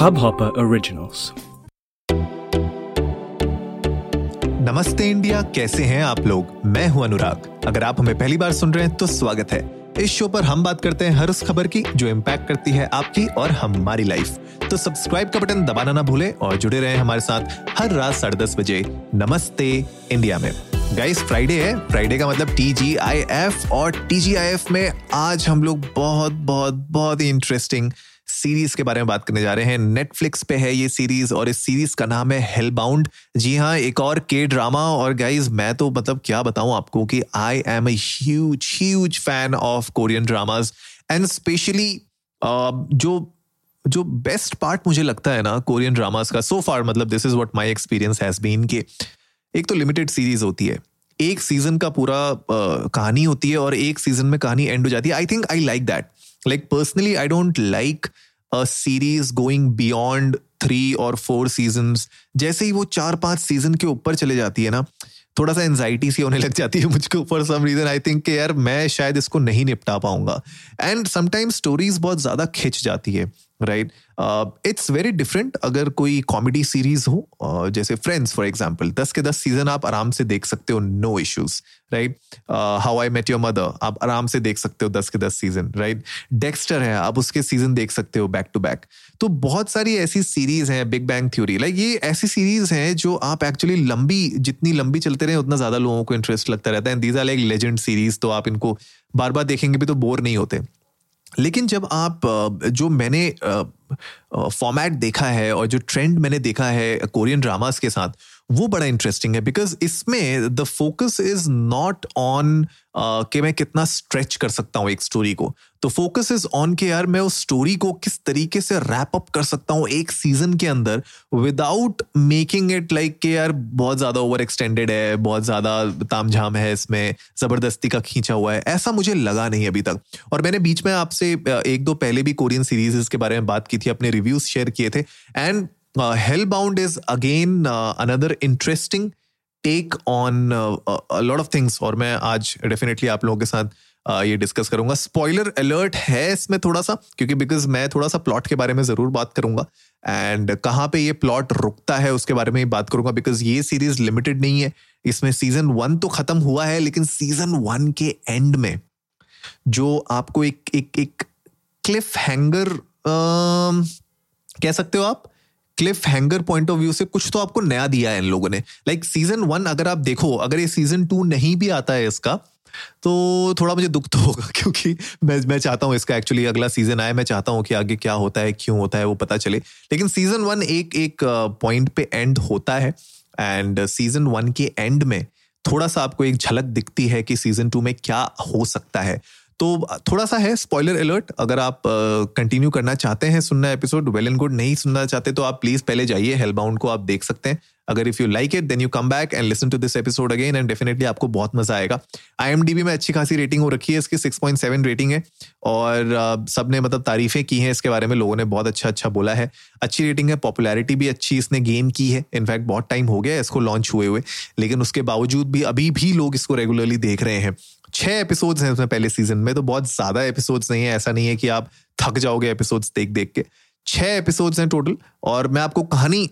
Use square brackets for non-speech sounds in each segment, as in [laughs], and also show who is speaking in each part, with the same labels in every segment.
Speaker 1: Hubhopper Originals.
Speaker 2: नमस्ते India, कैसे हैं आप लोग? मैं हूँ अनुराग। अगर आप हमें पहली बार सुन रहे हैं तो स्वागत है। इस शो पर हम बात करते हैं हर उस खबर की, जो इम्पैक्ट करती है आपकी और हमारी लाइफ तो सब्सक्राइब का बटन दबाना ना भूले और जुड़े रहें हमारे साथ हर रात साढ़े दस बजे नमस्ते इंडिया में। गाइस फ्राइडे है। फ्राइडे का मतलब टी जी आई एफ़ और टी जी आई एफ़ में आज हम लोग बहुत बहुत बहुत ही इंटरेस्टिंग सीरीज़ के बारे में बात करने जा रहे हैं। नेटफ्लिक्स पे है ये सीरीज़ और इस सीरीज़ का नाम है हेल बाउंड जी हाँ एक और के ड्रामा और गाइज़ मैं तो मतलब क्या बताऊँ आपको कि I am huge huge fan of Korean dramas and specially जो जो बेस्ट पार्ट मुझे लगता है ना कोरियन ड्रामाज का सो फार मतलब this is what my experience has been के एक तो लिमिटेड सीरीज़ होती है एक सीज़न का पूरा uh, कहानी होती है और एक सीज़न में कहानी एंड हो जाती है। I think I like that like, personally, i don't like a series going beyond three और फोर सीज़न जैसे ही वो चार पाँच सीज़न के ऊपर चले जाती है ना, थोड़ा सा एनजाइटी सी होने लग जाती है मुझको for some reason I think यार, मैं शायद इसको नहीं निपटा पाऊँगा। एंड समटाइम्स स्टोरीज बहुत ज़्यादा खिंच जाती है। राइट इट्स वेरी डिफरेंट अगर कोई कॉमेडी सीरीज़ हो uh, जैसे फ्रेंड्स फॉर एग्ज़ाम्पल दस के दस सीज़न आप आराम से देख सकते हो no issues right How I Met Your Mother आप आराम से देख सकते हो दस के दस सीज़न राइट डेक्स्टर है आप उसके सीज़न देख सकते हो बैक टू बैक तो बहुत सारी ऐसी सीरीज़ हैं बिग बैंग थ्योरी लाइक ये ऐसी सीरीज़ हैं जो आप एक्चुअली लंबी जितनी लंबी चलते रहे उतना ज़्यादा लोगों को इंटरेस्ट लगता रहता है। These are like legend series तो आप इनको बार बार देखेंगे भी तो बोर नहीं होते। लेकिन जब आप जो मैंने फॉर्मेट देखा है और जो ट्रेंड मैंने देखा है कोरियन ड्रामास के साथ वो बड़ा इंटरेस्टिंग है बिकॉज़ इसमें the focus is not on कि मैं कितना स्ट्रेच कर सकता हूँ एक स्टोरी को। तो फोकस इज़ ऑन के यार मैं उस स्टोरी को किस तरीके से रैप अप कर सकता हूँ एक सीज़न के अंदर विदाउट मेकिंग इट लाइक के यार बहुत ज़्यादा ओवर एक्सटेंडेड है, बहुत ज़्यादा तामझाम है इसमें, ज़बरदस्ती का खींचा हुआ है, ऐसा मुझे लगा नहीं अभी तक। और मैंने बीच में आपसे एक दो पहले भी कोरियन सीरीज़ के बारे में बात की थी, अपने रिव्यूज़ शेयर किए थे and Hell Bound is again another interesting take on lot of things और मैं आज डेफिनेटली आप लोगों के साथ uh, ये डिस्कस करूँगा। स्पॉइलर अलर्ट है इसमें थोड़ा सा क्योंकि बिकॉज़ मैं थोड़ा सा प्लॉट के बारे में ज़रूर बात करूँगा। एंड कहाँ पे ये प्लॉट रुकता है उसके बारे में बात करूँगा बिकॉज़ ये सीरीज़ लिमिटेड नहीं है। इसमें सीज़न वन तो खत्म हुआ है लेकिन सीज़न वन के एंड में जो आपको एक एक एक क्लिफ हैंगर कह सकते हो आप? Cliffhanger point of view से कुछ तो आपको नया दिया है इन लोगों ने। लाइक सीज़न वन अगर आप देखो, अगर ये सीज़न टू नहीं भी आता है इसका तो थोड़ा मुझे दुख तो होगा, [laughs] क्योंकि मैं मैं चाहता हूँ इसका एक्चुअली अगला सीज़न आए, मैं चाहता हूँ कि आगे क्या होता है, क्यों होता है, वो पता चले। लेकिन सीज़न वन एक एक पॉइंट पे एंड होता है एंड सीज़न वन के एंड में थोड़ा सा आपको एक झलक दिखती है कि सीज़न टू में क्या हो सकता है। तो थोड़ा सा है स्पॉइलर अलर्ट अगर आप कंटिन्यू करना चाहते हैं सुनना एपिसोड वेल एंड गुड नहीं सुनना चाहते तो आप प्लीज़ पहले जाइए हेलबाउंड को आप देख सकते हैं। अगर if you like it then you come back and listen to this episode again and definitely आपको बहुत मज़ा आएगा। आईएमडीबी में अच्छी खासी रेटिंग हो रखी है, इसकी 6.7 रेटिंग है। और सबने मतलब तारीफें की हैं, इसके बारे में लोगों ने बहुत अच्छा अच्छा बोला है। अच्छी रेटिंग है पॉपुलैरिटी भी अच्छी इसने गेन की है। इनफैक्ट बहुत टाइम हो गया इसको लॉन्च हुए हुए। लेकिन उसके बावजूद भी अभी भी लोग इसको रेगुलरली देख रहे हैं। छह एपिसोड्स हैं उसमें पहले सीज़न में तो बहुत ज़्यादा एपिसोड्स नहीं है। ऐसा नहीं है कि आप थक जाओगे एपिसोड्स देख देख के। छह एपिसोड्स हैं टोटल और मैं आपको कहानी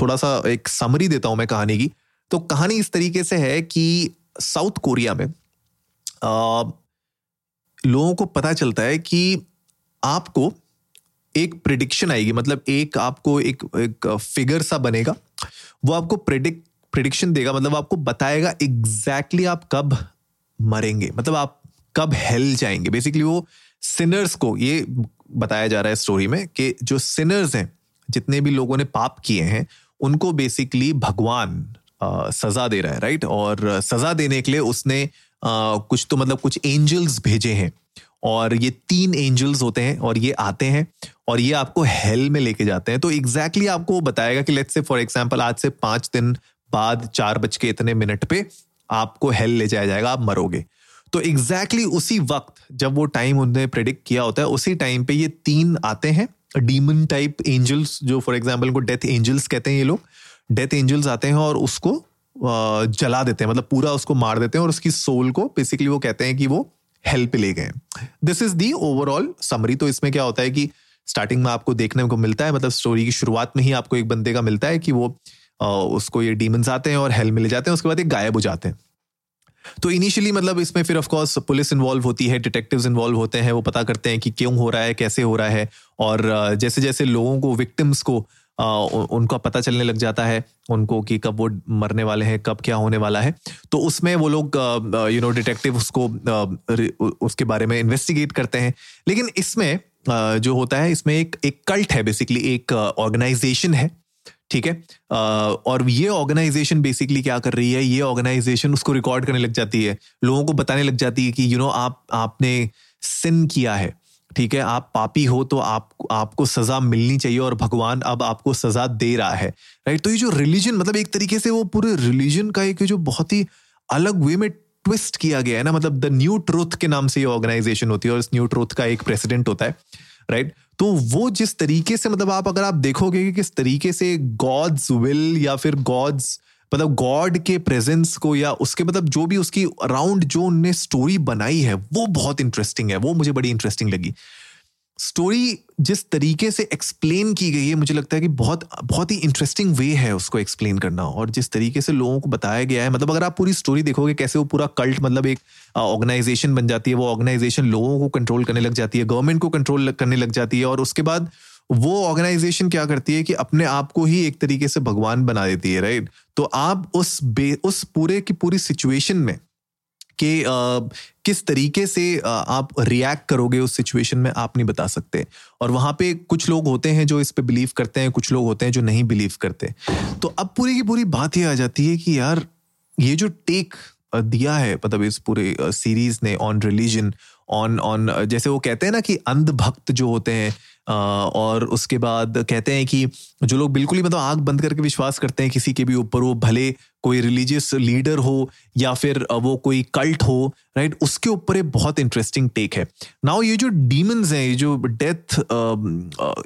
Speaker 2: थोड़ा सा एक समरी देता हूँ मैं कहानी की। तो कहानी इस तरीके से है कि साउथ कोरिया में आ, लोगों को पता चलता है कि आपको एक प्रिडिक्शन आएगी। मतलब एक आपको एक एक फिगर सा बनेगा। वो आपको प्रिडिक्ट प्रिडिक्शन देगा। मतलब आपको बताएगा एग्जैक्टली exactly आप कब मरेंगे। मतलब आप कब हेल जाएँगे? बेसिकली वो सिनर्स को ये बताया जा रहा है स्टोरी में कि जो सिनर्स हैं जितने भी लोगों ने पाप किए हैं उनको बेसिकली भगवान आ, सजा दे रहा है राइट और सजा देने के लिए उसने आ, कुछ तो मतलब कुछ एंजल्स भेजे हैं। और ये तीन एंजल्स होते हैं और ये आते हैं और ये आपको हेल में लेके जाते हैं। तो एग्जैक्टली exactly आपको बताएगा कि लेट्स से फॉर एग्जांपल आज से पाँच दिन बाद चार बज के इतने मिनट पे आपको हेल ले जाया जाएगा, आप मरोगे। तो एग्जैक्टली exactly उसी वक्त जब वो टाइम उन्होंने प्रिडिक्ट किया होता है, उसी टाइम पे ये तीन आते हैं डीमन टाइप एंजल्स जो फॉर एग्ज़ाम्पल को डेथ एंजल्स कहते हैं ये लोग डेथ एंजल्स आते हैं और उसको जला देते हैं मतलब पूरा उसको मार देते हैं और उसकी सोल को बेसिकली वो कहते हैं कि वो हेल्प ले गए this is the overall summary तो इसमें क्या होता है कि स्टार्टिंग में आपको देखने को मिलता है मतलब स्टोरी की शुरुआत में ही आपको एक बंदे का मिलता है कि वो उसको ये डीमंस आते हैं और हेल मिले जाते हैं, उसके बाद एक गायब हो जाते हैं। तो इनिशियली मतलब इसमें फिर ऑफ़ कोर्स पुलिस इन्वॉल्व होती है डिटेक्टिव्स इन्वॉल्व होते हैं, वो पता करते हैं कि क्यों हो रहा है, कैसे हो रहा है। और जैसे जैसे लोगों को विक्टिम्स को उनका पता चलने लग जाता है, उनको कि कब वो मरने वाले हैं, कब क्या होने वाला है। तो उसमें वो लोग यू नो डिटेक्टिव उसको उसके बारे में इन्वेस्टिगेट करते हैं। लेकिन इसमें जो होता है, इसमें एक एक कल्ट है बेसिकली एक ऑर्गेनाइजेशन है। ठीक है? और ये ऑर्गेनाइजेशन बेसिकली क्या कर रही है? ये ऑर्गेनाइजेशन उसको रिकॉर्ड करने लग जाती है। लोगों को बताने लग जाती है कि यू नो आप, आपने सिन किया है। ठीक है? आप पापी हो तो आप, आपको सजा मिलनी चाहिए और भगवान अब आपको सजा दे रहा है। राइट तो ये जो रिलीजन मतलब एक तरीके से वो पूरे रिलीजन का एक जो बहुत ही अलग वे में ट्विस्ट किया गया है ना? मतलब द न्यू ट्रूथ के नाम से ये ऑर्गेनाइजेशन होती है और इस न्यू ट्रूथ का एक प्रेसिडेंट होता है। राइट तो वो जिस तरीके से मतलब आप अगर आप देखोगे कि किस तरीके से गॉड्स विल या फिर गॉड्स मतलब गॉड के प्रेजेंस को या उसके मतलब जो भी उसकी अराउंड जो उनने स्टोरी बनाई है, वो बहुत इंटरेस्टिंग है, वो मुझे बड़ी इंटरेस्टिंग लगी। स्टोरी जिस तरीके से एक्सप्लेन की गई है, मुझे लगता है कि बहुत बहुत ही इंटरेस्टिंग वे है उसको एक्सप्लेन करना और जिस तरीके से लोगों को बताया गया है। मतलब अगर आप पूरी स्टोरी देखोगे, कैसे वो पूरा कल्ट मतलब एक ऑर्गेनाइजेशन बन जाती है, वो ऑर्गेनाइजेशन लोगों को कंट्रोल करने लग जाती है गवर्नमेंट को कंट्रोल करने लग जाती है और उसके बाद वो ऑर्गेनाइजेशन क्या करती है कि अपने आप को ही एक तरीके से भगवान बना देती है राइट तो आप उस बे, उस पूरे की पूरी सिचुएशन में कि किस तरीके से आप रिएक्ट करोगे उस सिचुएशन में, आप नहीं बता सकते। और वहाँ पे कुछ लोग होते हैं जो इस पे बिलीव करते हैं, कुछ लोग होते हैं जो नहीं बिलीव करते। तो अब पूरी की पूरी बात ये आ जाती है कि यार, ये जो टेक दिया है मतलब इस पूरे सीरीज़ ने ऑन रिलीजन ऑन ऑन जैसे वो कहते हैं ना कि अंधभक्त जो होते हैं और उसके बाद कहते हैं कि जो लोग बिल्कुल ही मतलब आँख बंद करके विश्वास करते हैं किसी के भी ऊपर, वो भले कोई रिलीजियस लीडर हो या फिर वो कोई कल्ट हो राइट उसके ऊपर एक बहुत इंटरेस्टिंग टेक है। नाउ ये जो डीमंस हैं, ये जो डेथ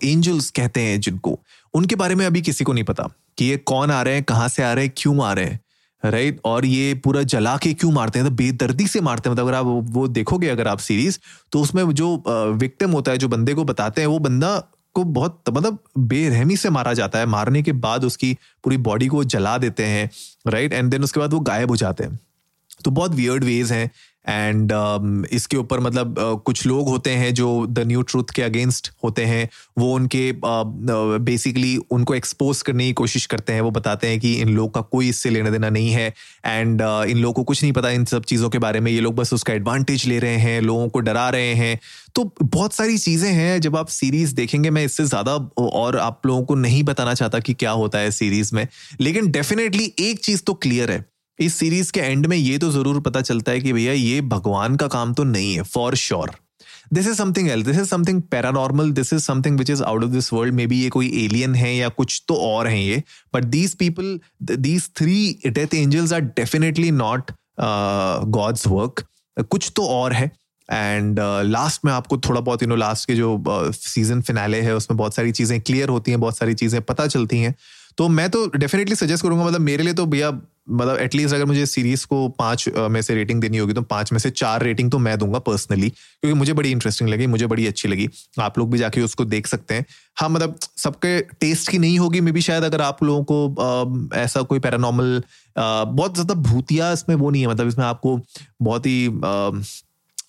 Speaker 2: एंजल्स कहते हैं जिनको, उनके बारे में अभी किसी को नहीं पता कि ये कौन आ रहे हैं, कहाँ से आ रहे हैं, क्यों आ रहे हैं। Right right? और ये पूरा जला के क्यों मारते हैं? तो बेदर्दी से मारते हैं। मतलब अगर आप वो देखोगे, अगर आप सीरीज़ तो उसमें जो विक्टिम होता है, जो बंदे को बताते हैं, वो बंदा को बहुत मतलब बेरहमी से मारा जाता है। मारने के बाद उसकी पूरी बॉडी को जला देते हैं राइट एंड देन उसके बाद वो गायब हो जाते हैं। तो बहुत वियर्ड वेज हैं। एंड um, इसके ऊपर मतलब uh, कुछ लोग होते हैं जो द न्यू ट्रूथ के अगेंस्ट होते हैं वो उनके बेसिकली uh, उनको एक्सपोज करने की कोशिश करते हैं। वो बताते हैं कि इन लोग का कोई इससे लेना देना नहीं है। एंड uh, इन लोगों को कुछ नहीं पता इन सब चीज़ों के बारे में। ये लोग बस उसका एडवांटेज ले रहे हैं लोगों को डरा रहे हैं। तो बहुत सारी चीज़ें हैं। जब आप सीरीज़ देखेंगे मैं इससे ज़्यादा और आप लोगों को नहीं बताना चाहता कि क्या होता है सीरीज़ में। लेकिन डेफिनेटली एक चीज़ तो क्लियर है। इस सीरीज़ के एंड में ये तो ज़रूर पता चलता है कि भैया ये भगवान का काम तो नहीं है for sure this is something else this is something paranormal this is something which is out of this world maybe ये कोई एलियन है या कुछ तो और है ये. But these people these three death angels are definitely not God's work कुछ तो और है. एंड लास्ट uh, में आपको थोड़ा बहुत यू नो लास्ट के जो सीज़न uh, फिनाले है उसमें बहुत सारी चीज़ें क्लियर होती हैं बहुत सारी चीज़ें पता चलती हैं. तो मैं तो डेफिनेटली सजेस्ट करूँगा मतलब मेरे लिए तो भैया मतलब एटलीस्ट अगर मुझे सीरीज़ को पाँच में से रेटिंग देनी होगी तो पाँच में से चार रेटिंग तो मैं दूँगा पर्सनली क्योंकि मुझे बड़ी इंटरेस्टिंग लगी मुझे बड़ी अच्छी लगी। आप लोग भी जाके उसको देख सकते हैं। हाँ मतलब सबके टेस्ट की नहीं होगी मे बी शायद अगर आप लोगों को आ, ऐसा कोई पैरानॉर्मल बहुत ज़्यादा भूतिया इसमें वो नहीं है मतलब इसमें आपको बहुत ही आ,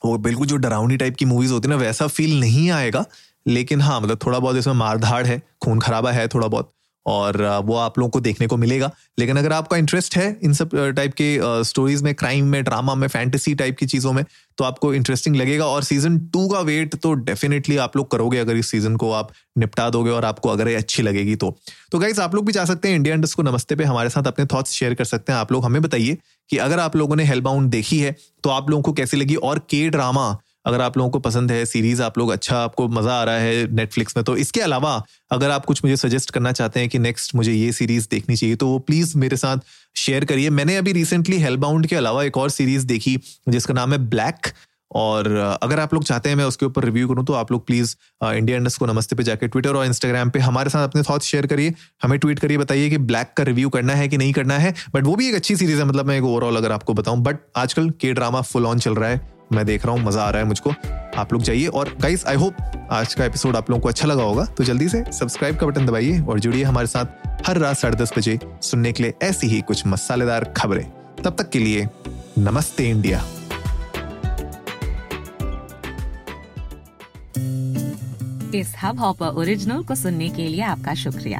Speaker 2: वो बिल्कुल जो डरावनी टाइप की मूवीज़ होती है ना वैसा फील नहीं आएगा। लेकिन हाँ मतलब थोड़ा बहुत इसमें मारधाड़ है खून खराबा है थोड़ा बहुत। और वो आप लोगों को देखने को मिलेगा। लेकिन अगर आपका इंटरेस्ट है इन सब टाइप के स्टोरीज में क्राइम में ड्रामा में फैंटेसी टाइप की चीज़ों में तो आपको इंटरेस्टिंग लगेगा। और सीज़न टू का वेट तो डेफिनेटली आप लोग करोगे अगर इस सीज़न को आप निपटा दोगे और आपको अगर ये अच्छी लगेगी तो। तो गाइज़ आप लोग भी जा सकते हैं इंडिया इंडस्ट को नमस्ते पे। हमारे साथ अपने थॉट्स शेयर कर सकते हैं। आप लोग हमें बताइए कि अगर आप लोगों ने हेलबाउंड देखी है तो आप लोगों को कैसी लगी? और के ड्रामा अगर आप लोगों को पसंद है सीरीज़ आप लोग अच्छा आपको मज़ा आ रहा है नेटफ्लिक्स में तो इसके अलावा अगर आप कुछ मुझे सजेस्ट करना चाहते हैं कि नेक्स्ट मुझे ये सीरीज़ देखनी चाहिए तो वो प्लीज़ मेरे साथ शेयर करिए। मैंने अभी रिसेंटली हेलबाउंड के अलावा एक और सीरीज़ देखी, जिसका नाम है ब्लैक और अगर आप लोग चाहते हैं मैं उसके ऊपर रिव्यू करूँ तो आप लोग प्लीज़ इंडिया इंडस को नमस्ते पे जाके ट्विटर और इंस्टाग्राम पे हमारे साथ अपने थॉट्स शेयर करिए। हमें ट्वीट करिए, बताइए कि ब्लैक का रिव्यू करना है कि नहीं करना है। बट वो भी एक अच्छी सीरीज़ है मतलब मैं एक ओवरऑल अगर आपको बताऊँ। बट आजकल के ड्रामा फुल ऑन चल रहा है। मैं देख रहा हूँ, मज़ा आ रहा है मुझको। आप लोग जाइए और गाइस आई होप आज का एपिसोड आप लोगों को अच्छा लगा होगा। तो जल्दी से सब्सक्राइब का बटन दबाइए और जुड़िए हमारे साथ हर रात साढ़े दस बजे सुनने के लिए ऐसी ही कुछ मसालेदार खबरें। तब तक के लिए नमस्ते इंडिया।
Speaker 1: इस हब हॉपर ओरिजिनल को सुनने के लिए आपका शुक्रिया।